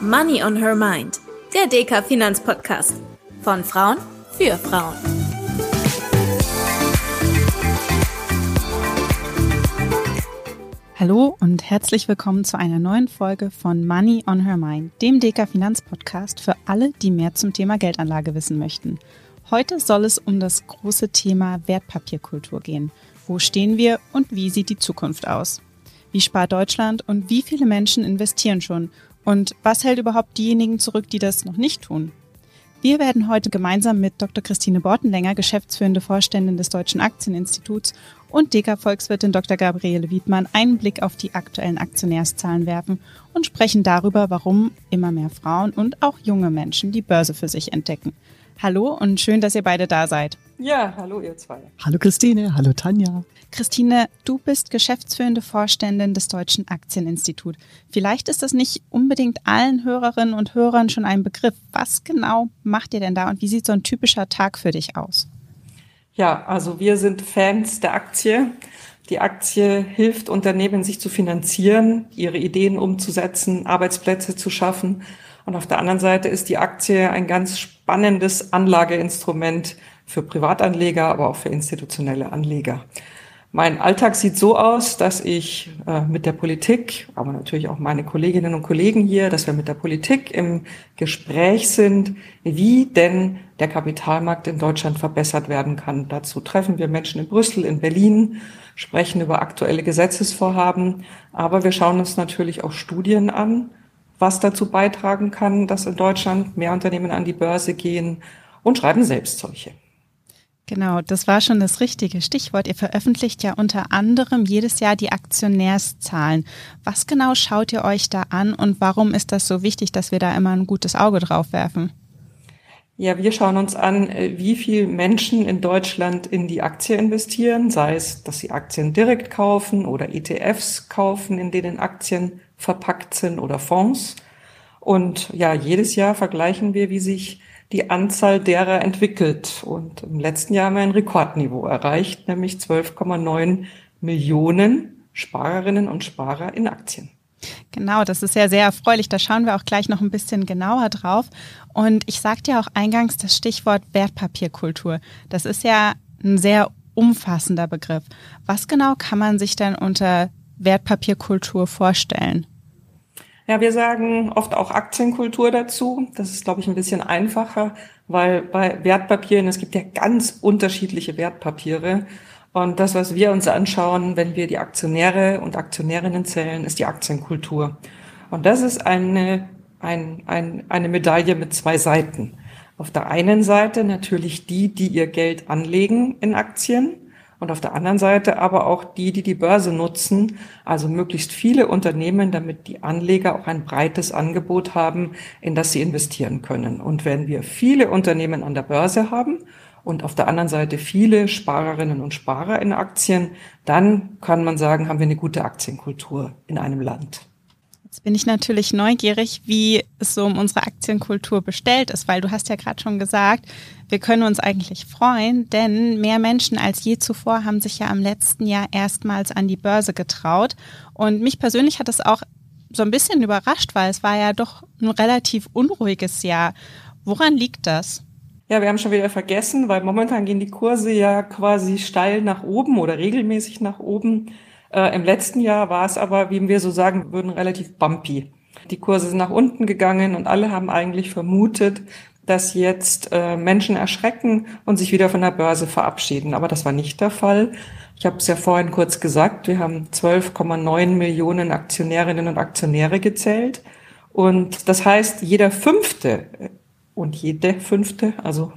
Money on Her Mind, der DK Finanzpodcast. Von Frauen für Frauen. Hallo und herzlich willkommen zu einer neuen Folge von Money on Her Mind, dem DK Finanzpodcast für alle, die mehr zum Thema Geldanlage wissen möchten. Heute soll es um das große Thema Wertpapierkultur gehen. Wo stehen wir und wie sieht die Zukunft aus? Wie spart Deutschland und wie viele Menschen investieren schon? Und was hält überhaupt diejenigen zurück, die das noch nicht tun? Wir werden heute gemeinsam mit Dr. Christine Bortenlänger, geschäftsführende Vorständin des Deutschen Aktieninstituts und DK-Volkswirtin Dr. Gabriele Wiedmann einen Blick auf die aktuellen Aktionärszahlen werfen und sprechen darüber, warum immer mehr Frauen und auch junge Menschen die Börse für sich entdecken. Hallo und schön, dass ihr beide da seid. Ja, hallo ihr zwei. Hallo Christine, hallo Tanja. Christine, du bist geschäftsführende Vorständin des Deutschen Aktieninstituts. Vielleicht ist das nicht unbedingt allen Hörerinnen und Hörern schon ein Begriff. Was genau macht ihr denn da und wie sieht so ein typischer Tag für dich aus? Ja, also wir sind Fans der Aktie. Die Aktie hilft Unternehmen, sich zu finanzieren, ihre Ideen umzusetzen, Arbeitsplätze zu schaffen. Und auf der anderen Seite ist die Aktie ein ganz spannendes Anlageinstrument für Privatanleger, aber auch für institutionelle Anleger. Mein Alltag sieht so aus, dass ich äh, mit der Politik, aber natürlich auch meine Kolleginnen und Kollegen hier, dass wir mit der Politik im Gespräch sind, wie denn der Kapitalmarkt in Deutschland verbessert werden kann. Dazu treffen wir Menschen in Brüssel, in Berlin, sprechen über aktuelle Gesetzesvorhaben, aber wir schauen uns natürlich auch Studien an, was dazu beitragen kann, dass in Deutschland mehr Unternehmen an die Börse gehen und schreiben selbst solche. Genau, das war schon das richtige Stichwort. Ihr veröffentlicht ja unter anderem jedes Jahr die Aktionärszahlen. Was genau schaut ihr euch da an und warum ist das so wichtig, dass wir da immer ein gutes Auge drauf werfen? Ja, wir schauen uns an, äh, wie viel Menschen in Deutschland in die Aktie investieren, sei es, dass sie Aktien direkt kaufen oder ETFs kaufen, in denen Aktien verpackt sind oder Fonds. Und ja, jedes Jahr vergleichen wir, wie sich die Anzahl derer entwickelt. Und im letzten Jahr haben wir ein Rekordniveau erreicht, nämlich 12,9 Millionen Sparerinnen und Sparer in Aktien. Genau, das ist ja sehr erfreulich. Da schauen wir auch gleich noch ein bisschen genauer drauf. Und ich sagte ja auch eingangs das Stichwort Wertpapierkultur. Das ist ja ein sehr umfassender Begriff. Was genau kann man sich denn unter Wertpapierkultur vorstellen? Ja, wir sagen oft auch Aktienkultur dazu. Das ist, glaube ich, ein bisschen einfacher, weil bei Wertpapieren, es gibt ja ganz unterschiedliche Wertpapiere. Und das, was wir uns anschauen, wenn wir die Aktionäre und Aktionärinnen zählen, ist die Aktienkultur. Und das ist eine, ein, ein, eine Medaille mit zwei Seiten. Auf der einen Seite natürlich die, die ihr Geld anlegen in Aktien und auf der anderen Seite aber auch die, die die Börse nutzen, also möglichst viele Unternehmen, damit die Anleger auch ein breites Angebot haben, in das sie investieren können. Und wenn wir viele Unternehmen an der Börse haben und auf der anderen Seite viele Sparerinnen und Sparer in Aktien, dann kann man sagen, haben wir eine gute Aktienkultur in einem Land. Jetzt bin ich natürlich neugierig, wie es so um unsere Aktienkultur bestellt ist, weil du hast ja gerade schon gesagt, wir können uns eigentlich freuen, denn mehr Menschen als je zuvor haben sich ja im letzten Jahr erstmals an die Börse getraut. Und mich persönlich hat es auch so ein bisschen überrascht, weil es war ja doch ein relativ unruhiges Jahr. Woran liegt das? Ja, wir haben schon wieder vergessen, weil momentan gehen die Kurse ja quasi steil nach oben oder regelmäßig nach oben. Äh, Im letzten Jahr war es aber, wie wir so sagen würden, relativ bumpy. Die Kurse sind nach unten gegangen und alle haben eigentlich vermutet, dass jetzt äh, Menschen erschrecken und sich wieder von der Börse verabschieden. Aber das war nicht der Fall. Ich habe es ja vorhin kurz gesagt, wir haben 12,9 Millionen Aktionärinnen und Aktionäre gezählt. Und das heißt, jeder fünfte äh, und jede fünfte, also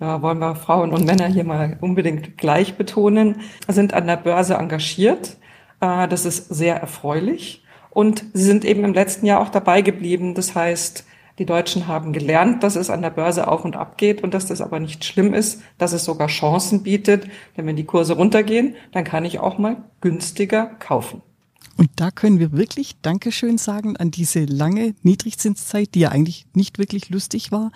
äh, wollen wir Frauen und Männer hier mal unbedingt gleich betonen, sind an der Börse engagiert. Äh, das ist sehr erfreulich. Und sie sind eben im letzten Jahr auch dabei geblieben. Das heißt, die Deutschen haben gelernt, dass es an der Börse auf und ab geht und dass das aber nicht schlimm ist, dass es sogar Chancen bietet. Denn wenn die Kurse runtergehen, dann kann ich auch mal günstiger kaufen. Und da können wir wirklich Dankeschön sagen an diese lange Niedrigzinszeit, die ja eigentlich nicht wirklich lustig war.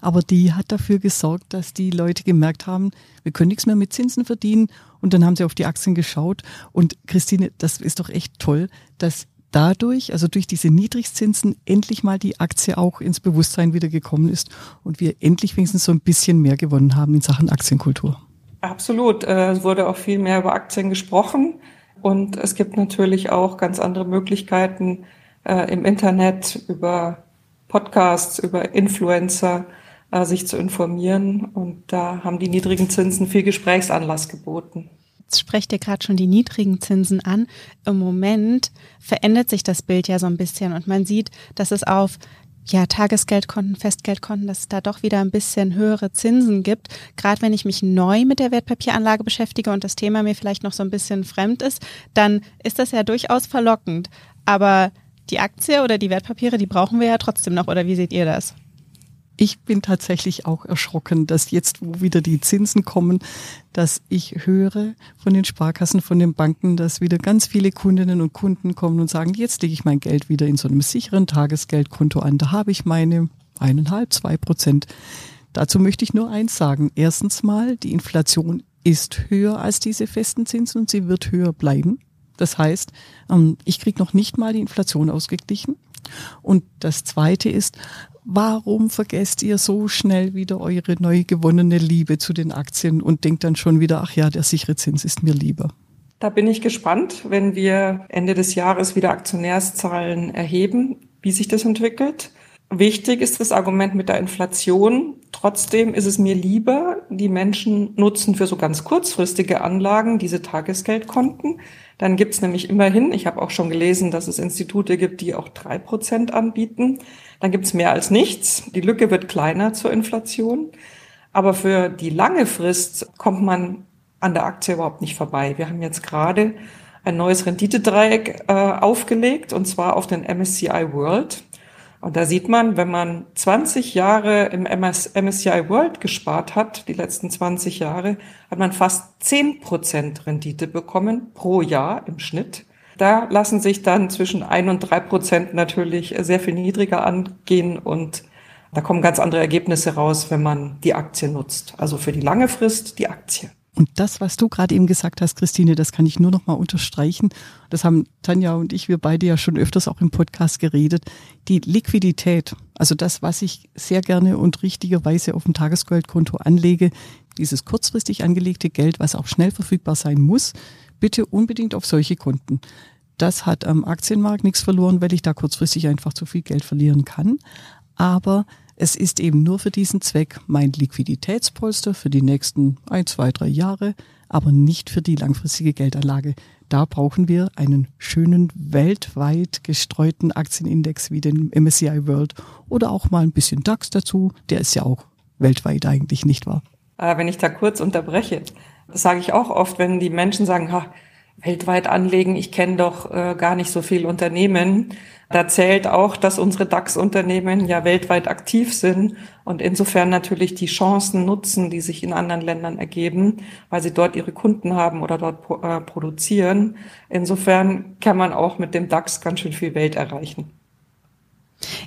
Aber die hat dafür gesorgt, dass die Leute gemerkt haben, wir können nichts mehr mit Zinsen verdienen. Und dann haben sie auf die Aktien geschaut. Und Christine, das ist doch echt toll, dass dadurch, also durch diese Niedrigzinsen, endlich mal die Aktie auch ins Bewusstsein wieder gekommen ist und wir endlich wenigstens so ein bisschen mehr gewonnen haben in Sachen Aktienkultur. Absolut. Äh, es wurde auch viel mehr über Aktien gesprochen. Und es gibt natürlich auch ganz andere Möglichkeiten äh, im Internet über Podcasts, über Influencer äh, sich zu informieren. Und da haben die niedrigen Zinsen viel Gesprächsanlass geboten. Sprecht ihr gerade schon die niedrigen Zinsen an. Im Moment verändert sich das Bild ja so ein bisschen und man sieht, dass es auf ja, Tagesgeldkonten, Festgeldkonten, dass es da doch wieder ein bisschen höhere Zinsen gibt. Gerade wenn ich mich neu mit der Wertpapieranlage beschäftige und das Thema mir vielleicht noch so ein bisschen fremd ist, dann ist das ja durchaus verlockend. Aber die Aktie oder die Wertpapiere, die brauchen wir ja trotzdem noch, oder wie seht ihr das? Ich bin tatsächlich auch erschrocken, dass jetzt, wo wieder die Zinsen kommen, dass ich höre von den Sparkassen, von den Banken, dass wieder ganz viele Kundinnen und Kunden kommen und sagen, jetzt lege ich mein Geld wieder in so einem sicheren Tagesgeldkonto an. Da habe ich meine eineinhalb, zwei Prozent. Dazu möchte ich nur eins sagen. Erstens mal, die Inflation ist höher als diese festen Zinsen und sie wird höher bleiben. Das heißt, ähm, ich kriege noch nicht mal die Inflation ausgeglichen. Und das Zweite ist, warum vergesst ihr so schnell wieder eure neu gewonnene Liebe zu den Aktien und denkt dann schon wieder, ach ja, der sichere Zins ist mir lieber? Da bin ich gespannt, wenn wir Ende des Jahres wieder Aktionärszahlen erheben, wie sich das entwickelt. Wichtig ist das Argument mit der Inflation. Trotzdem ist es mir lieber, die Menschen nutzen für so ganz kurzfristige Anlagen diese Tagesgeldkonten. Dann gibt's nämlich immerhin, ich habe auch schon gelesen, dass es Institute gibt, die auch drei Prozent anbieten. Dann gibt's mehr als nichts. Die Lücke wird kleiner zur Inflation. Aber für die lange Frist kommt man an der Aktie überhaupt nicht vorbei. Wir haben jetzt gerade ein neues Renditedreieck äh, aufgelegt und zwar auf den MSCI World. Und da sieht man, wenn man 20 Jahre im MS, MSCI World gespart hat, die letzten 20 Jahre, hat man fast 10 Prozent Rendite bekommen pro Jahr im Schnitt. Da lassen sich dann zwischen ein und drei Prozent natürlich sehr viel niedriger angehen und da kommen ganz andere Ergebnisse raus, wenn man die Aktie nutzt. Also für die lange Frist die Aktie. Und das, was du gerade eben gesagt hast, Christine, das kann ich nur noch mal unterstreichen. Das haben Tanja und ich, wir beide ja schon öfters auch im Podcast geredet. Die Liquidität, also das, was ich sehr gerne und richtigerweise auf dem Tagesgeldkonto anlege, dieses kurzfristig angelegte Geld, was auch schnell verfügbar sein muss, bitte unbedingt auf solche Konten. Das hat am Aktienmarkt nichts verloren, weil ich da kurzfristig einfach zu viel Geld verlieren kann. Aber es ist eben nur für diesen Zweck mein Liquiditätspolster für die nächsten ein, zwei, drei Jahre, aber nicht für die langfristige Geldanlage. Da brauchen wir einen schönen weltweit gestreuten Aktienindex wie den MSCI World oder auch mal ein bisschen DAX dazu. Der ist ja auch weltweit eigentlich nicht wahr. Äh, wenn ich da kurz unterbreche, das sage ich auch oft, wenn die Menschen sagen, ha, weltweit anlegen, ich kenne doch äh, gar nicht so viel Unternehmen. Da zählt auch, dass unsere DAX-Unternehmen ja weltweit aktiv sind und insofern natürlich die Chancen nutzen, die sich in anderen Ländern ergeben, weil sie dort ihre Kunden haben oder dort äh, produzieren. Insofern kann man auch mit dem DAX ganz schön viel Welt erreichen.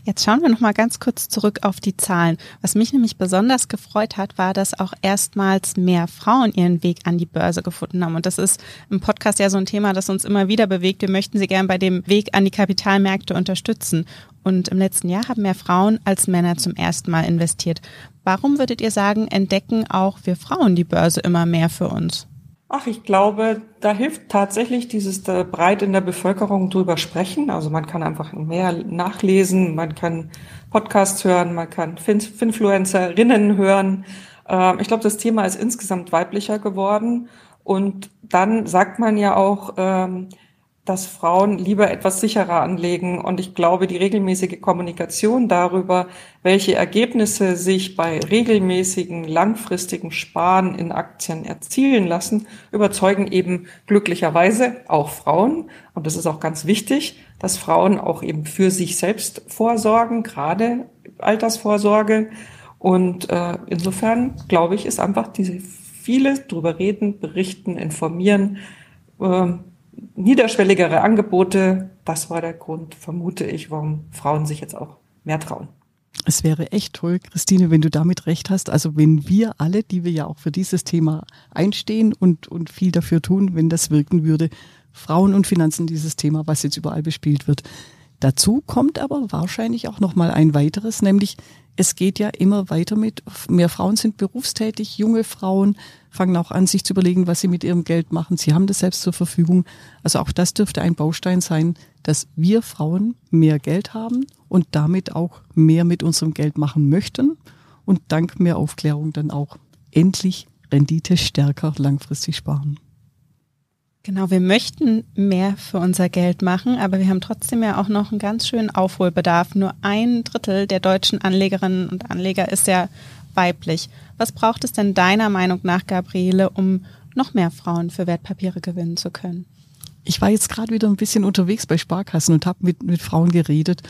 Jetzt schauen wir noch mal ganz kurz zurück auf die Zahlen. Was mich nämlich besonders gefreut hat, war, dass auch erstmals mehr Frauen ihren Weg an die Börse gefunden haben. Und das ist im Podcast ja so ein Thema, das uns immer wieder bewegt. Wir möchten sie gern bei dem Weg an die Kapitalmärkte unterstützen. Und im letzten Jahr haben mehr Frauen als Männer zum ersten Mal investiert. Warum würdet ihr sagen, entdecken auch wir Frauen die Börse immer mehr für uns? Ach, ich glaube, da hilft tatsächlich dieses da breit in der Bevölkerung drüber sprechen. Also man kann einfach mehr nachlesen, man kann Podcasts hören, man kann Finfluencerinnen hören. Ähm, ich glaube, das Thema ist insgesamt weiblicher geworden. Und dann sagt man ja auch, ähm, dass Frauen lieber etwas sicherer anlegen. Und ich glaube, die regelmäßige Kommunikation darüber, welche Ergebnisse sich bei regelmäßigen, langfristigen Sparen in Aktien erzielen lassen, überzeugen eben glücklicherweise auch Frauen. Und das ist auch ganz wichtig, dass Frauen auch eben für sich selbst vorsorgen, gerade Altersvorsorge. Und äh, insofern glaube ich, ist einfach diese viele drüber reden, berichten, informieren, äh, niederschwelligere Angebote, das war der Grund, vermute ich, warum Frauen sich jetzt auch mehr trauen. Es wäre echt toll, Christine, wenn du damit recht hast. Also wenn wir alle, die wir ja auch für dieses Thema einstehen und, und viel dafür tun, wenn das wirken würde, Frauen und Finanzen dieses Thema, was jetzt überall bespielt wird. Dazu kommt aber wahrscheinlich auch noch mal ein weiteres, nämlich es geht ja immer weiter mit, mehr Frauen sind berufstätig, junge Frauen fangen auch an, sich zu überlegen, was sie mit ihrem Geld machen. Sie haben das selbst zur Verfügung. Also auch das dürfte ein Baustein sein, dass wir Frauen mehr Geld haben und damit auch mehr mit unserem Geld machen möchten und dank mehr Aufklärung dann auch endlich Rendite stärker langfristig sparen. Genau, wir möchten mehr für unser Geld machen, aber wir haben trotzdem ja auch noch einen ganz schönen Aufholbedarf. Nur ein Drittel der deutschen Anlegerinnen und Anleger ist ja weiblich. Was braucht es denn deiner Meinung nach, Gabriele, um noch mehr Frauen für Wertpapiere gewinnen zu können? Ich war jetzt gerade wieder ein bisschen unterwegs bei Sparkassen und habe mit, mit Frauen geredet.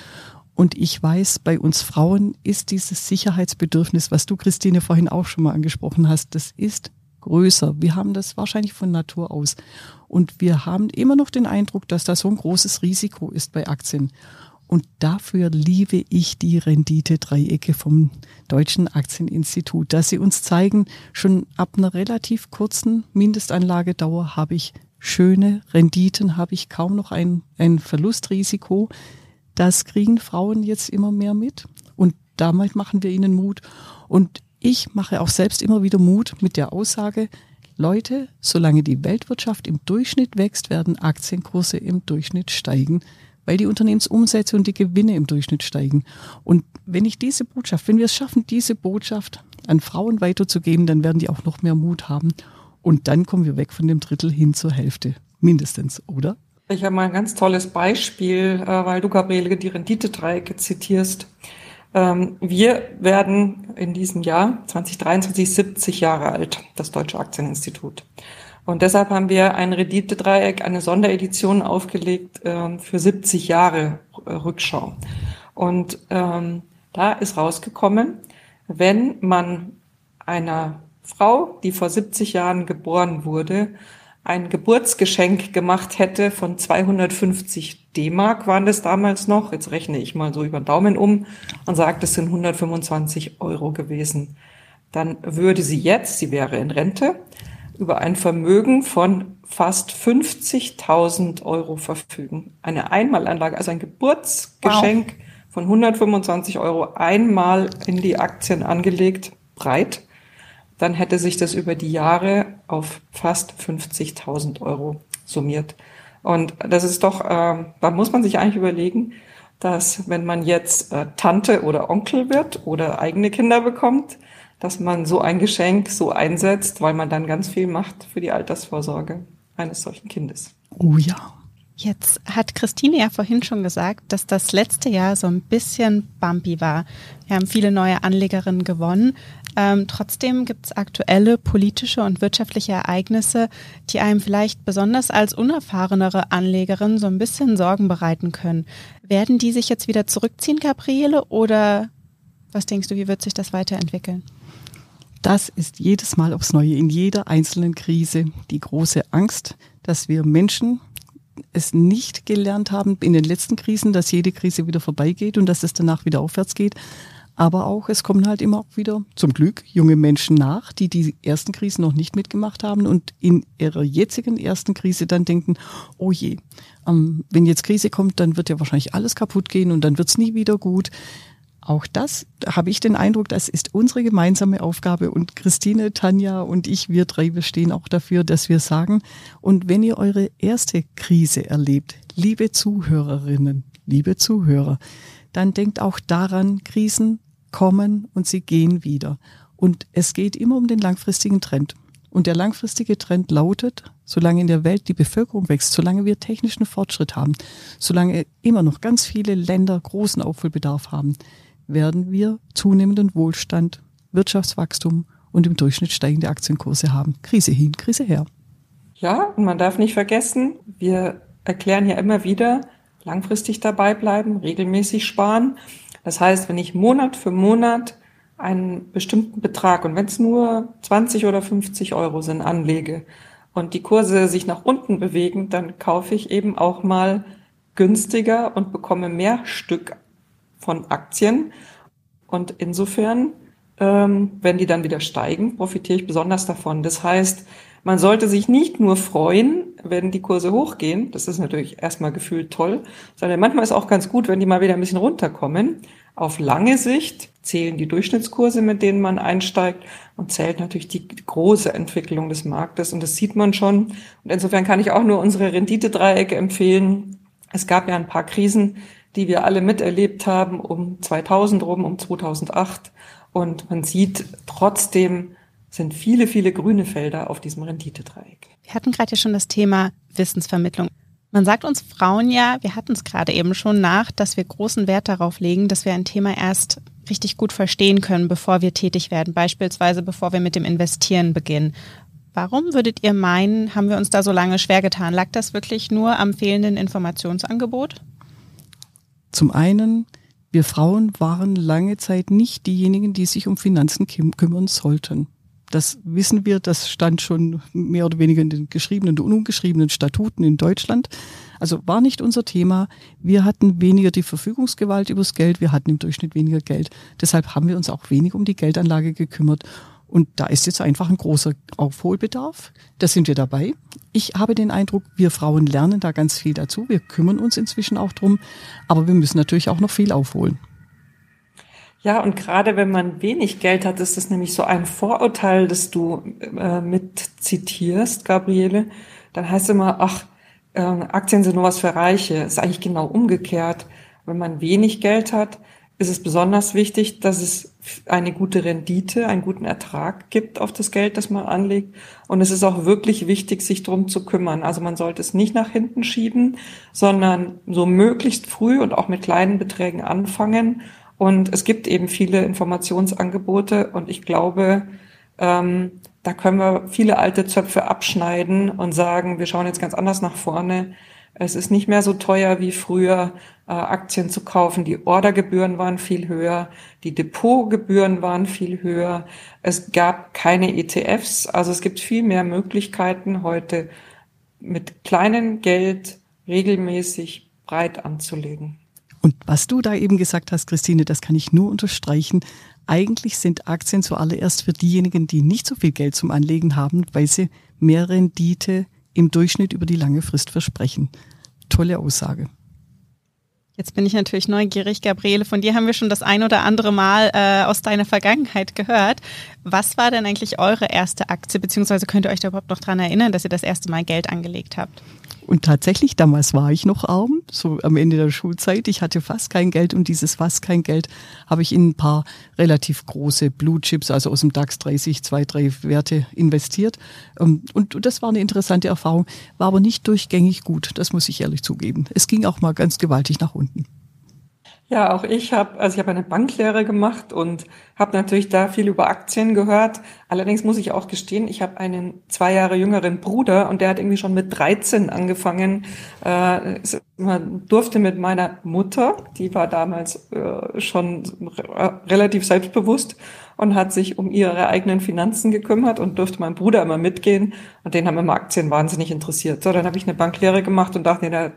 Und ich weiß, bei uns Frauen ist dieses Sicherheitsbedürfnis, was du, Christine, vorhin auch schon mal angesprochen hast, das ist größer. Wir haben das wahrscheinlich von Natur aus. Und wir haben immer noch den Eindruck, dass da so ein großes Risiko ist bei Aktien. Und dafür liebe ich die Rendite-Dreiecke vom Deutschen Aktieninstitut, dass sie uns zeigen, schon ab einer relativ kurzen Mindestanlagedauer habe ich schöne Renditen, habe ich kaum noch ein, ein Verlustrisiko. Das kriegen Frauen jetzt immer mehr mit. Und damit machen wir ihnen Mut. Und ich mache auch selbst immer wieder Mut mit der Aussage, Leute, solange die Weltwirtschaft im Durchschnitt wächst, werden Aktienkurse im Durchschnitt steigen, weil die Unternehmensumsätze und die Gewinne im Durchschnitt steigen. Und wenn ich diese Botschaft, wenn wir es schaffen, diese Botschaft an Frauen weiterzugeben, dann werden die auch noch mehr Mut haben. Und dann kommen wir weg von dem Drittel hin zur Hälfte. Mindestens, oder? Ich habe mal ein ganz tolles Beispiel, äh, weil du, Gabriele, die Renditedreiecke zitierst. Ähm, wir werden in diesem Jahr 2023 70 Jahre alt, das Deutsche Aktieninstitut. Und deshalb haben wir ein Renditedreieck, eine Sonderedition aufgelegt ähm, für 70 Jahre äh, Rückschau. Und ähm, da ist rausgekommen, wenn man einer Frau, die vor 70 Jahren geboren wurde, ein Geburtsgeschenk gemacht hätte von 250 D-Mark waren das damals noch. Jetzt rechne ich mal so über den Daumen um und sage, das sind 125 Euro gewesen. Dann würde sie jetzt, sie wäre in Rente, über ein Vermögen von fast 50.000 Euro verfügen. Eine Einmalanlage, also ein Geburtsgeschenk wow. von 125 Euro einmal in die Aktien angelegt, breit dann hätte sich das über die Jahre auf fast 50.000 Euro summiert. Und das ist doch, äh, da muss man sich eigentlich überlegen, dass wenn man jetzt äh, Tante oder Onkel wird oder eigene Kinder bekommt, dass man so ein Geschenk so einsetzt, weil man dann ganz viel macht für die Altersvorsorge eines solchen Kindes. Oh ja. Jetzt hat Christine ja vorhin schon gesagt, dass das letzte Jahr so ein bisschen bumpy war. Wir haben viele neue Anlegerinnen gewonnen. Ähm, trotzdem gibt es aktuelle politische und wirtschaftliche Ereignisse, die einem vielleicht besonders als unerfahrenere Anlegerin so ein bisschen Sorgen bereiten können. Werden die sich jetzt wieder zurückziehen, Gabriele, oder was denkst du, wie wird sich das weiterentwickeln? Das ist jedes Mal aufs Neue, in jeder einzelnen Krise die große Angst, dass wir Menschen es nicht gelernt haben in den letzten Krisen, dass jede Krise wieder vorbeigeht und dass es danach wieder aufwärts geht. Aber auch, es kommen halt immer auch wieder, zum Glück, junge Menschen nach, die die ersten Krisen noch nicht mitgemacht haben und in ihrer jetzigen ersten Krise dann denken, oh je, ähm, wenn jetzt Krise kommt, dann wird ja wahrscheinlich alles kaputt gehen und dann wird's nie wieder gut. Auch das habe ich den Eindruck, das ist unsere gemeinsame Aufgabe und Christine, Tanja und ich, wir drei, wir stehen auch dafür, dass wir sagen, und wenn ihr eure erste Krise erlebt, liebe Zuhörerinnen, liebe Zuhörer, dann denkt auch daran, Krisen kommen und sie gehen wieder. Und es geht immer um den langfristigen Trend. Und der langfristige Trend lautet, solange in der Welt die Bevölkerung wächst, solange wir technischen Fortschritt haben, solange immer noch ganz viele Länder großen Aufholbedarf haben, werden wir zunehmenden Wohlstand, Wirtschaftswachstum und im Durchschnitt steigende Aktienkurse haben. Krise hin, Krise her. Ja, und man darf nicht vergessen, wir erklären ja immer wieder, langfristig dabei bleiben, regelmäßig sparen. Das heißt, wenn ich Monat für Monat einen bestimmten Betrag und wenn es nur 20 oder 50 Euro sind, anlege und die Kurse sich nach unten bewegen, dann kaufe ich eben auch mal günstiger und bekomme mehr Stück von Aktien. Und insofern, ähm, wenn die dann wieder steigen, profitiere ich besonders davon. Das heißt, man sollte sich nicht nur freuen, wenn die Kurse hochgehen. Das ist natürlich erstmal gefühlt toll, sondern manchmal ist auch ganz gut, wenn die mal wieder ein bisschen runterkommen. Auf lange Sicht zählen die Durchschnittskurse, mit denen man einsteigt und zählt natürlich die große Entwicklung des Marktes. Und das sieht man schon. Und insofern kann ich auch nur unsere Renditedreiecke empfehlen. Es gab ja ein paar Krisen, die wir alle miterlebt haben, um 2000 rum, um 2008. Und man sieht trotzdem, sind viele, viele grüne Felder auf diesem Renditedreieck. Wir hatten gerade ja schon das Thema Wissensvermittlung. Man sagt uns Frauen ja, wir hatten es gerade eben schon nach, dass wir großen Wert darauf legen, dass wir ein Thema erst richtig gut verstehen können, bevor wir tätig werden, beispielsweise bevor wir mit dem Investieren beginnen. Warum würdet ihr meinen, haben wir uns da so lange schwer getan? Lag das wirklich nur am fehlenden Informationsangebot? Zum einen, wir Frauen waren lange Zeit nicht diejenigen, die sich um Finanzen kümmern sollten. Das wissen wir, das stand schon mehr oder weniger in den geschriebenen und ungeschriebenen Statuten in Deutschland. Also war nicht unser Thema. Wir hatten weniger die Verfügungsgewalt übers Geld, wir hatten im Durchschnitt weniger Geld. Deshalb haben wir uns auch wenig um die Geldanlage gekümmert. Und da ist jetzt einfach ein großer Aufholbedarf. Da sind wir dabei. Ich habe den Eindruck, wir Frauen lernen da ganz viel dazu. Wir kümmern uns inzwischen auch drum. Aber wir müssen natürlich auch noch viel aufholen. Ja, und gerade wenn man wenig Geld hat, ist das nämlich so ein Vorurteil, das du äh, mit zitierst, Gabriele. Dann heißt es immer, ach, äh, Aktien sind nur was für Reiche. Ist eigentlich genau umgekehrt. Wenn man wenig Geld hat, ist es besonders wichtig, dass es eine gute Rendite, einen guten Ertrag gibt auf das Geld, das man anlegt. Und es ist auch wirklich wichtig, sich drum zu kümmern. Also man sollte es nicht nach hinten schieben, sondern so möglichst früh und auch mit kleinen Beträgen anfangen und es gibt eben viele Informationsangebote und ich glaube, ähm, da können wir viele alte Zöpfe abschneiden und sagen, wir schauen jetzt ganz anders nach vorne. Es ist nicht mehr so teuer wie früher, äh, Aktien zu kaufen. Die Ordergebühren waren viel höher, die Depotgebühren waren viel höher. Es gab keine ETFs, also es gibt viel mehr Möglichkeiten heute mit kleinem Geld regelmäßig breit anzulegen. Und was du da eben gesagt hast, Christine, das kann ich nur unterstreichen. Eigentlich sind Aktien zuallererst für diejenigen, die nicht so viel Geld zum Anlegen haben, weil sie mehr Rendite im Durchschnitt über die lange Frist versprechen. Tolle Aussage. Jetzt bin ich natürlich neugierig, Gabriele. Von dir haben wir schon das ein oder andere Mal äh, aus deiner Vergangenheit gehört. Was war denn eigentlich eure erste Aktie, beziehungsweise könnt ihr euch da überhaupt noch dran erinnern, dass ihr das erste Mal Geld angelegt habt? Und tatsächlich, damals war ich noch arm, so am Ende der Schulzeit. Ich hatte fast kein Geld und dieses fast kein Geld habe ich in ein paar relativ große Blue Chips, also aus dem DAX 30, zwei, drei Werte investiert. Ähm, und das war eine interessante Erfahrung, war aber nicht durchgängig gut, das muss ich ehrlich zugeben. Es ging auch mal ganz gewaltig nach unten. Ja, auch ich habe, also ich habe eine Banklehre gemacht und habe natürlich da viel über Aktien gehört. Allerdings muss ich auch gestehen, ich habe einen zwei Jahre jüngeren Bruder und der hat irgendwie schon mit 13 angefangen. Äh, man durfte mit meiner Mutter, die war damals äh, schon relativ selbstbewusst und hat sich um ihre eigenen Finanzen gekümmert und durfte mein Bruder immer mitgehen und den haben immer Aktien wahnsinnig interessiert. So, dann habe ich eine Banklehre gemacht und dachte, nee, da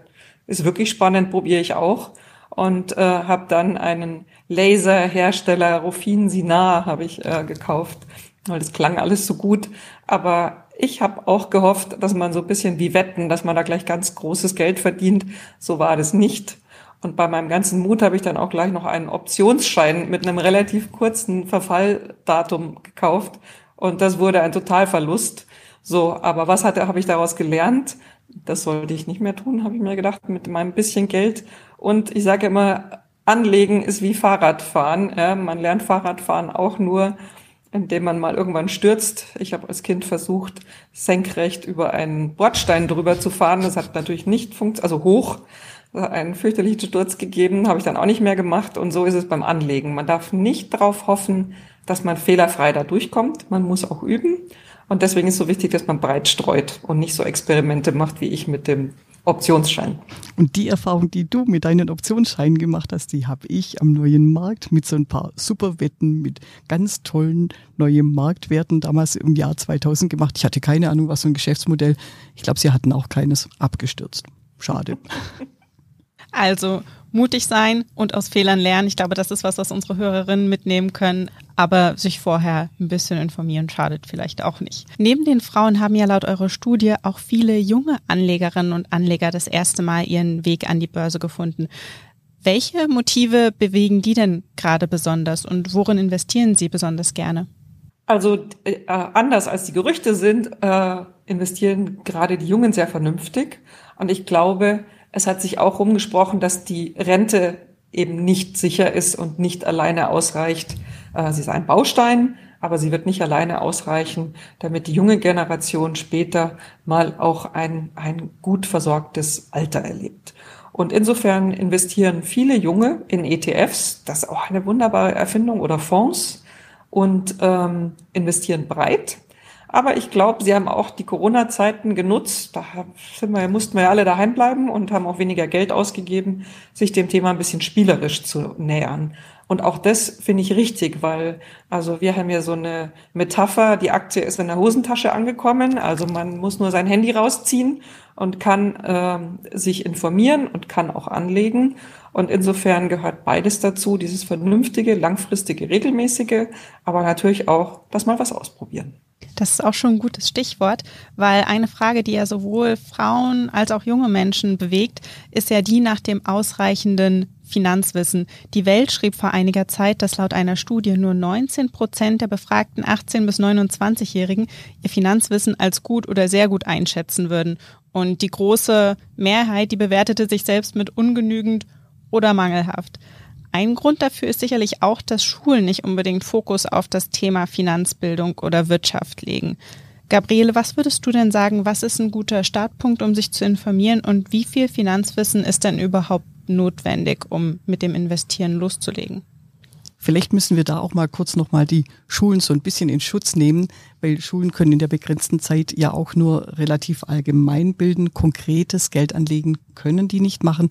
ist wirklich spannend, probiere ich auch und äh, habe dann einen Laserhersteller Rufin Sinar habe ich äh, gekauft, weil das klang alles so gut. Aber ich habe auch gehofft, dass man so ein bisschen wie wetten, dass man da gleich ganz großes Geld verdient. So war das nicht. Und bei meinem ganzen Mut habe ich dann auch gleich noch einen Optionsschein mit einem relativ kurzen Verfalldatum gekauft. Und das wurde ein Totalverlust. So, aber was hatte, habe ich daraus gelernt? Das sollte ich nicht mehr tun, habe ich mir gedacht, mit meinem bisschen Geld. Und ich sage immer, Anlegen ist wie Fahrradfahren. Ja, man lernt Fahrradfahren auch nur, indem man mal irgendwann stürzt. Ich habe als Kind versucht, senkrecht über einen Bordstein drüber zu fahren. Das hat natürlich nicht funktioniert, also hoch. Einen fürchterlichen Sturz gegeben, habe ich dann auch nicht mehr gemacht. Und so ist es beim Anlegen. Man darf nicht darauf hoffen, dass man fehlerfrei da durchkommt. Man muss auch üben. Und deswegen ist es so wichtig, dass man breit streut und nicht so Experimente macht wie ich mit dem Optionsschein. Und die Erfahrung, die du mit deinen Optionsscheinen gemacht hast, die habe ich am neuen Markt mit so ein paar Superwetten, mit ganz tollen neuen Marktwerten damals im Jahr 2000 gemacht. Ich hatte keine Ahnung, was so ein Geschäftsmodell. Ich glaube, sie hatten auch keines abgestürzt. Schade. Also mutig sein und aus Fehlern lernen. Ich glaube, das ist was, was unsere Hörerinnen mitnehmen können. Aber sich vorher ein bisschen informieren schadet vielleicht auch nicht. Neben den Frauen haben ja laut eurer Studie auch viele junge Anlegerinnen und Anleger das erste Mal ihren Weg an die Börse gefunden. Welche Motive bewegen die denn gerade besonders und worin investieren sie besonders gerne? Also äh, anders als die Gerüchte sind, äh, investieren gerade die Jungen sehr vernünftig. Und ich glaube, es hat sich auch rumgesprochen, dass die Rente eben nicht sicher ist und nicht alleine ausreicht. Äh, sie ist ein Baustein, aber sie wird nicht alleine ausreichen, damit die junge Generation später mal auch ein, ein gut versorgtes Alter erlebt. Und insofern investieren viele Junge in ETFs, das ist auch eine wunderbare Erfindung, oder Fonds und ähm, investieren breit. Aber ich glaube, sie haben auch die Corona-Zeiten genutzt. Da sind wir, mussten wir ja alle daheim bleiben und haben auch weniger Geld ausgegeben, sich dem Thema ein bisschen spielerisch zu nähern. Und auch das finde ich richtig, weil also wir haben ja so eine Metapher, die Aktie ist in der Hosentasche angekommen. Also man muss nur sein Handy rausziehen und kann äh, sich informieren und kann auch anlegen. Und insofern gehört beides dazu, dieses vernünftige, langfristige, regelmäßige, aber natürlich auch das mal was ausprobieren. Das ist auch schon ein gutes Stichwort, weil eine Frage, die ja sowohl Frauen als auch junge Menschen bewegt, ist ja die nach dem ausreichenden Finanzwissen. Die Welt schrieb vor einiger Zeit, dass laut einer Studie nur 19 Prozent der befragten 18 bis 29-Jährigen ihr Finanzwissen als gut oder sehr gut einschätzen würden. Und die große Mehrheit, die bewertete sich selbst mit ungenügend oder mangelhaft. Ein Grund dafür ist sicherlich auch, dass Schulen nicht unbedingt Fokus auf das Thema Finanzbildung oder Wirtschaft legen. Gabriele, was würdest du denn sagen, was ist ein guter Startpunkt, um sich zu informieren und wie viel Finanzwissen ist denn überhaupt notwendig, um mit dem Investieren loszulegen? Vielleicht müssen wir da auch mal kurz nochmal die Schulen so ein bisschen in Schutz nehmen, weil Schulen können in der begrenzten Zeit ja auch nur relativ allgemein bilden. Konkretes Geld anlegen können die nicht machen.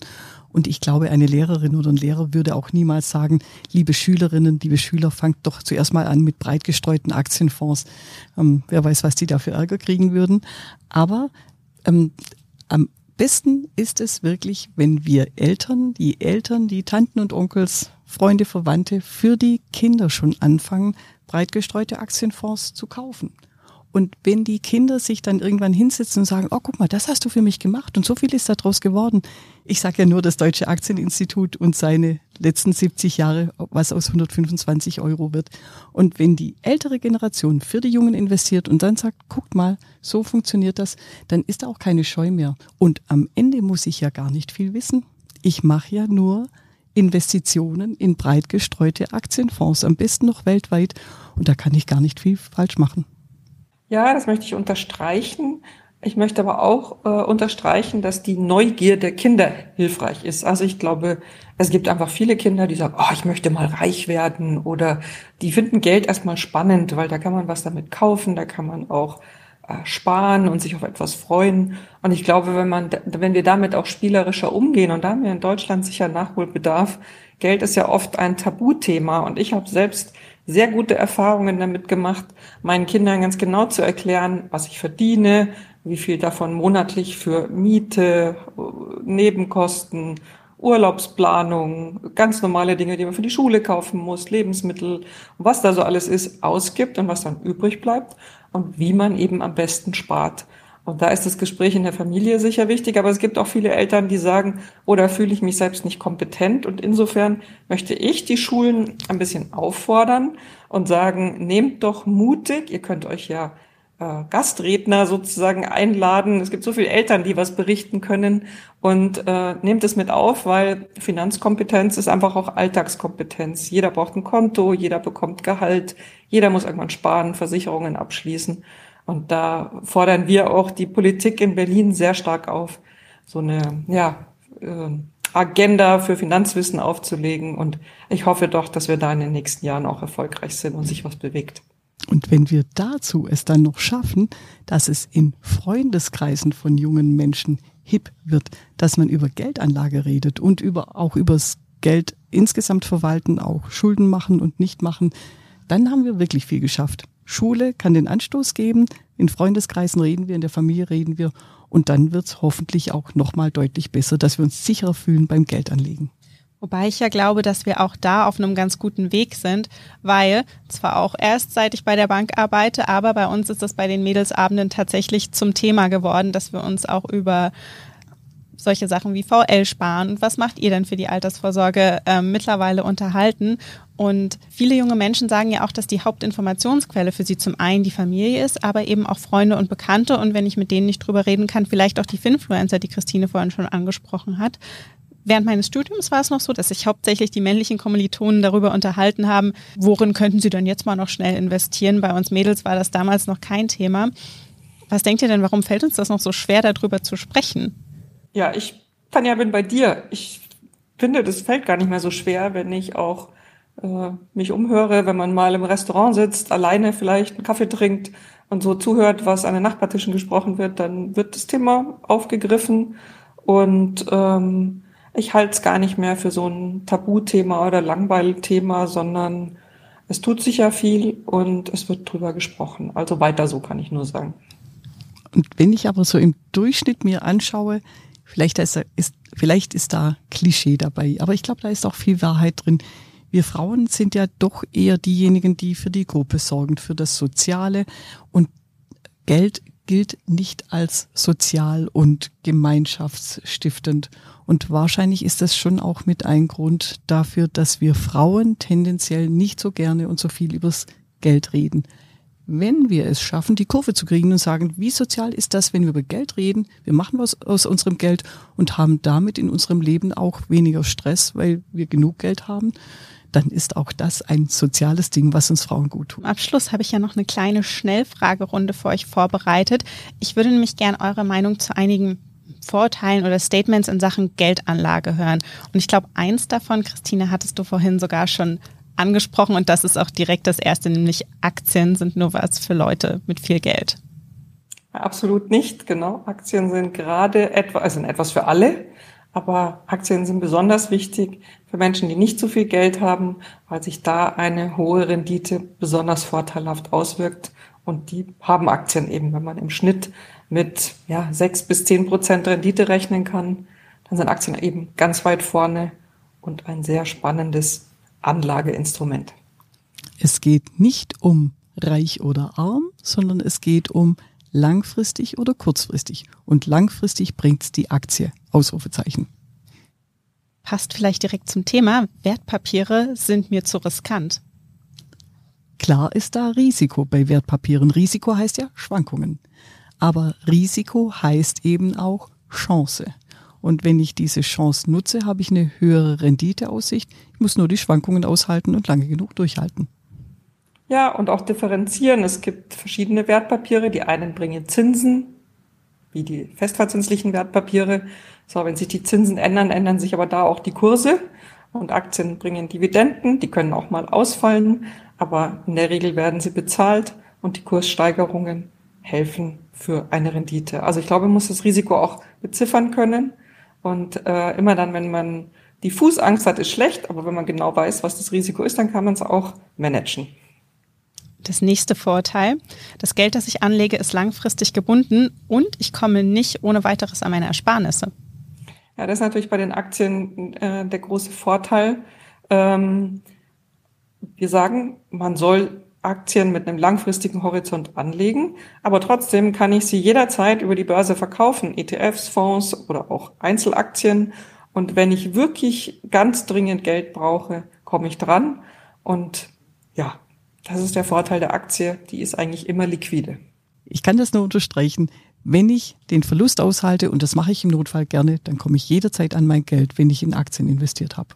Und ich glaube, eine Lehrerin oder ein Lehrer würde auch niemals sagen, liebe Schülerinnen, liebe Schüler, fangt doch zuerst mal an mit breit gestreuten Aktienfonds. Ähm, wer weiß, was die da für Ärger kriegen würden. Aber ähm, am besten ist es wirklich, wenn wir Eltern, die Eltern, die Tanten und Onkels, Freunde, Verwandte für die Kinder schon anfangen, breit gestreute Aktienfonds zu kaufen. Und wenn die Kinder sich dann irgendwann hinsetzen und sagen, oh, guck mal, das hast du für mich gemacht und so viel ist daraus geworden. Ich sage ja nur das Deutsche Aktieninstitut und seine letzten 70 Jahre, was aus 125 Euro wird. Und wenn die ältere Generation für die Jungen investiert und dann sagt, guckt mal, so funktioniert das, dann ist da auch keine Scheu mehr. Und am Ende muss ich ja gar nicht viel wissen. Ich mache ja nur Investitionen in breit gestreute Aktienfonds, am besten noch weltweit. Und da kann ich gar nicht viel falsch machen. Ja, das möchte ich unterstreichen. Ich möchte aber auch äh, unterstreichen, dass die Neugier der Kinder hilfreich ist. Also ich glaube, es gibt einfach viele Kinder, die sagen, oh, ich möchte mal reich werden oder die finden Geld erstmal spannend, weil da kann man was damit kaufen, da kann man auch äh, sparen und sich auf etwas freuen. Und ich glaube, wenn man, wenn wir damit auch spielerischer umgehen, und da haben wir in Deutschland sicher Nachholbedarf, Geld ist ja oft ein Tabuthema und ich habe selbst sehr gute Erfahrungen damit gemacht, meinen Kindern ganz genau zu erklären, was ich verdiene, wie viel davon monatlich für Miete, Nebenkosten, Urlaubsplanung, ganz normale Dinge, die man für die Schule kaufen muss, Lebensmittel, was da so alles ist, ausgibt und was dann übrig bleibt und wie man eben am besten spart. Und da ist das Gespräch in der Familie sicher wichtig, aber es gibt auch viele Eltern, die sagen, oder oh, fühle ich mich selbst nicht kompetent. Und insofern möchte ich die Schulen ein bisschen auffordern und sagen, nehmt doch mutig, ihr könnt euch ja äh, Gastredner sozusagen einladen. Es gibt so viele Eltern, die was berichten können und äh, nehmt es mit auf, weil Finanzkompetenz ist einfach auch Alltagskompetenz. Jeder braucht ein Konto, jeder bekommt Gehalt, jeder muss irgendwann sparen, Versicherungen abschließen. Und da fordern wir auch die Politik in Berlin sehr stark auf, so eine ja, äh, Agenda für Finanzwissen aufzulegen. Und ich hoffe doch, dass wir da in den nächsten Jahren auch erfolgreich sind und sich was bewegt. Und wenn wir dazu es dann noch schaffen, dass es in Freundeskreisen von jungen Menschen hip wird, dass man über Geldanlage redet und über, auch übers Geld insgesamt verwalten, auch Schulden machen und nicht machen, dann haben wir wirklich viel geschafft. Schule kann den Anstoß geben, in Freundeskreisen reden wir, in der Familie reden wir Und dann wird es hoffentlich auch nochmal deutlich besser, dass wir uns sicherer fühlen beim Geldanlegen. Wobei ich ja glaube, dass wir auch da auf einem ganz guten Weg sind, weil zwar auch erst seit ich bei der Bank arbeite, aber bei uns ist das bei den Mädelsabenden tatsächlich zum Thema geworden, dass wir uns auch über solche Sachen wie VL sparen und was macht ihr denn für die Altersvorsorge äh, mittlerweile unterhalten. Und viele junge Menschen sagen ja auch, dass die Hauptinformationsquelle für sie zum einen die Familie ist, aber eben auch Freunde und Bekannte. Und wenn ich mit denen nicht drüber reden kann, vielleicht auch die Finfluencer, die Christine vorhin schon angesprochen hat. Während meines Studiums war es noch so, dass sich hauptsächlich die männlichen Kommilitonen darüber unterhalten haben, worin könnten sie denn jetzt mal noch schnell investieren. Bei uns Mädels war das damals noch kein Thema. Was denkt ihr denn, warum fällt uns das noch so schwer, darüber zu sprechen? Ja, ich, Tanja, bin bei dir. Ich finde, das fällt gar nicht mehr so schwer, wenn ich auch äh, mich umhöre, wenn man mal im Restaurant sitzt, alleine vielleicht einen Kaffee trinkt und so zuhört, was an den Nachbartischen gesprochen wird, dann wird das Thema aufgegriffen und ähm, ich halte es gar nicht mehr für so ein Tabuthema oder Langweilthema, sondern es tut sich ja viel und es wird drüber gesprochen. Also weiter so kann ich nur sagen. Und wenn ich aber so im Durchschnitt mir anschaue, vielleicht ist, ist, vielleicht ist da Klischee dabei, aber ich glaube, da ist auch viel Wahrheit drin. Wir Frauen sind ja doch eher diejenigen, die für die Gruppe sorgen, für das Soziale und Geld gilt nicht als sozial und gemeinschaftsstiftend. Und wahrscheinlich ist das schon auch mit ein Grund dafür, dass wir Frauen tendenziell nicht so gerne und so viel übers Geld reden. Wenn wir es schaffen, die Kurve zu kriegen und sagen, wie sozial ist das, wenn wir über Geld reden, wir machen was aus unserem Geld und haben damit in unserem Leben auch weniger Stress, weil wir genug Geld haben, dann ist auch das ein soziales Ding, was uns Frauen gut tut. Am Abschluss habe ich ja noch eine kleine Schnellfragerunde für euch vorbereitet. Ich würde nämlich gerne eure Meinung zu einigen Vorteilen oder Statements in Sachen Geldanlage hören. Und ich glaube, eins davon, Christine, hattest du vorhin sogar schon angesprochen und das ist auch direkt das erste, nämlich Aktien sind nur was für Leute mit viel Geld. Absolut nicht, genau. Aktien sind gerade etwas, also etwas für alle. Aber Aktien sind besonders wichtig für Menschen, die nicht so viel Geld haben, weil sich da eine hohe Rendite besonders vorteilhaft auswirkt. Und die haben Aktien eben, wenn man im Schnitt mit ja, sechs bis zehn Prozent Rendite rechnen kann, dann sind Aktien eben ganz weit vorne und ein sehr spannendes Anlageinstrument. Es geht nicht um reich oder arm, sondern es geht um langfristig oder kurzfristig. Und langfristig bringt's die Aktie. Ausrufezeichen. Passt vielleicht direkt zum Thema. Wertpapiere sind mir zu riskant. Klar ist da Risiko bei Wertpapieren. Risiko heißt ja Schwankungen. Aber Risiko heißt eben auch Chance. Und wenn ich diese Chance nutze, habe ich eine höhere Renditeaussicht. Ich muss nur die Schwankungen aushalten und lange genug durchhalten. Ja, und auch differenzieren. Es gibt verschiedene Wertpapiere. Die einen bringen Zinsen, wie die festverzinslichen Wertpapiere. So, wenn sich die Zinsen ändern, ändern sich aber da auch die Kurse. Und Aktien bringen Dividenden, die können auch mal ausfallen, aber in der Regel werden sie bezahlt und die Kurssteigerungen helfen für eine Rendite. Also ich glaube, man muss das Risiko auch beziffern können. Und äh, immer dann, wenn man die Fußangst hat, ist schlecht, aber wenn man genau weiß, was das Risiko ist, dann kann man es auch managen das nächste Vorteil. Das Geld, das ich anlege, ist langfristig gebunden und ich komme nicht ohne weiteres an meine Ersparnisse. Ja, das ist natürlich bei den Aktien äh, der große Vorteil. Ähm, wir sagen, man soll Aktien mit einem langfristigen Horizont anlegen, aber trotzdem kann ich sie jederzeit über die Börse verkaufen, ETFs, Fonds oder auch Einzelaktien. Und wenn ich wirklich ganz dringend Geld brauche, komme ich dran. Und ja, das ist der Vorteil der Aktie, die ist eigentlich immer liquide. Ich kann das nur unterstreichen. Wenn ich den Verlust aushalte, und das mache ich im Notfall gerne, dann komme ich jederzeit an mein Geld, wenn ich in Aktien investiert habe.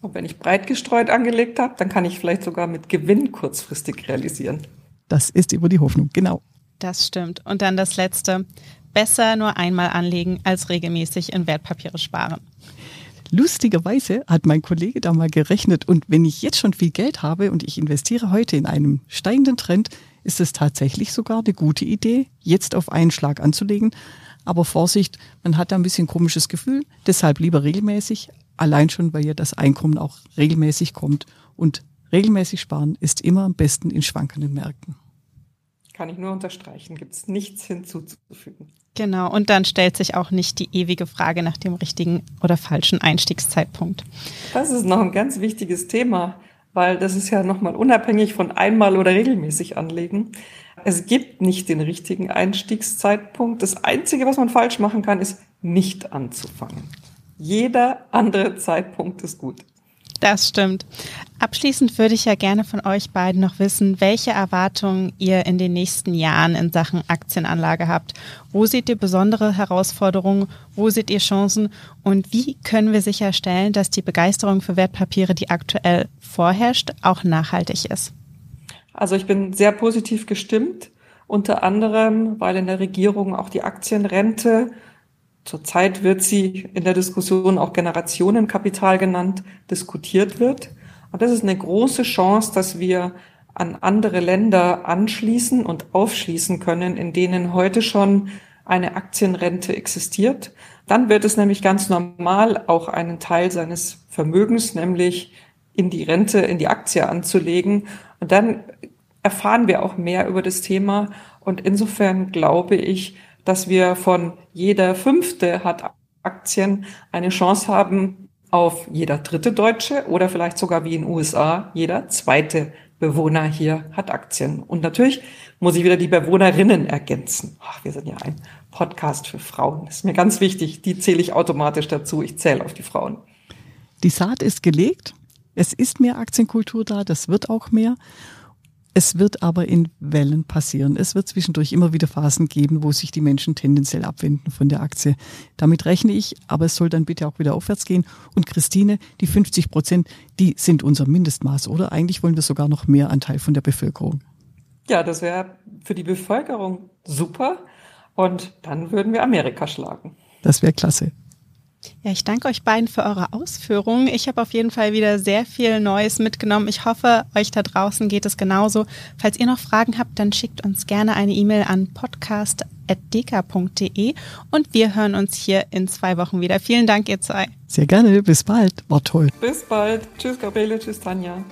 Und wenn ich breit gestreut angelegt habe, dann kann ich vielleicht sogar mit Gewinn kurzfristig realisieren. Das ist über die Hoffnung, genau. Das stimmt. Und dann das Letzte. Besser nur einmal anlegen, als regelmäßig in Wertpapiere sparen. Lustigerweise hat mein Kollege da mal gerechnet und wenn ich jetzt schon viel Geld habe und ich investiere heute in einem steigenden Trend, ist es tatsächlich sogar eine gute Idee, jetzt auf einen Schlag anzulegen. Aber Vorsicht, man hat da ein bisschen komisches Gefühl, deshalb lieber regelmäßig, allein schon, weil ja das Einkommen auch regelmäßig kommt und regelmäßig sparen ist immer am besten in schwankenden Märkten. Kann ich nur unterstreichen. Gibt es nichts hinzuzufügen. Genau, und dann stellt sich auch nicht die ewige Frage nach dem richtigen oder falschen Einstiegszeitpunkt. Das ist noch ein ganz wichtiges Thema, weil das ist ja nochmal unabhängig von einmal oder regelmäßig anlegen. Es gibt nicht den richtigen Einstiegszeitpunkt. Das Einzige, was man falsch machen kann, ist nicht anzufangen. Jeder andere Zeitpunkt ist gut. Das stimmt. Abschließend würde ich ja gerne von euch beiden noch wissen, welche Erwartungen ihr in den nächsten Jahren in Sachen Aktienanlage habt. Wo seht ihr besondere Herausforderungen? Wo seht ihr Chancen? Und wie können wir sicherstellen, dass die Begeisterung für Wertpapiere, die aktuell vorherrscht, auch nachhaltig ist? Also ich bin sehr positiv gestimmt, unter anderem, weil in der Regierung auch die Aktienrente Zurzeit wird sie in der Diskussion auch Generationenkapital genannt, diskutiert wird. Und das ist eine große Chance, dass wir an andere Länder anschließen und aufschließen können, in denen heute schon eine Aktienrente existiert. Dann wird es nämlich ganz normal, auch einen Teil seines Vermögens, nämlich in die Rente, in die Aktie anzulegen. Und dann erfahren wir auch mehr über das Thema. Und insofern glaube ich, dass wir von jeder fünfte hat Aktien eine Chance haben auf jeder dritte Deutsche oder vielleicht sogar wie in den USA jeder zweite Bewohner hier hat Aktien. Und natürlich muss ich wieder die Bewohnerinnen ergänzen. Ach, wir sind ja ein Podcast für Frauen. Das ist mir ganz wichtig. Die zähle ich automatisch dazu. Ich zähle auf die Frauen. Die Saat ist gelegt. Es ist mehr Aktienkultur da. Das wird auch mehr. Es wird aber in Wellen passieren. Es wird zwischendurch immer wieder Phasen geben, wo sich die Menschen tendenziell abwenden von der Aktie. Damit rechne ich, aber es soll dann bitte auch wieder aufwärts gehen. Und Christine, die 50 Prozent, die sind unser Mindestmaß, oder? Eigentlich wollen wir sogar noch mehr Anteil von der Bevölkerung. Ja, das wäre für die Bevölkerung super. Und dann würden wir Amerika schlagen. Das wäre klasse. Ja, ich danke euch beiden für eure Ausführungen. Ich habe auf jeden Fall wieder sehr viel Neues mitgenommen. Ich hoffe, euch da draußen geht es genauso. Falls ihr noch Fragen habt, dann schickt uns gerne eine E-Mail an podcast.deka.de und wir hören uns hier in zwei Wochen wieder. Vielen Dank, ihr zwei. Sehr gerne. Bis bald. War toll. Bis bald. Tschüss, Gabriele. Tschüss, Tanja.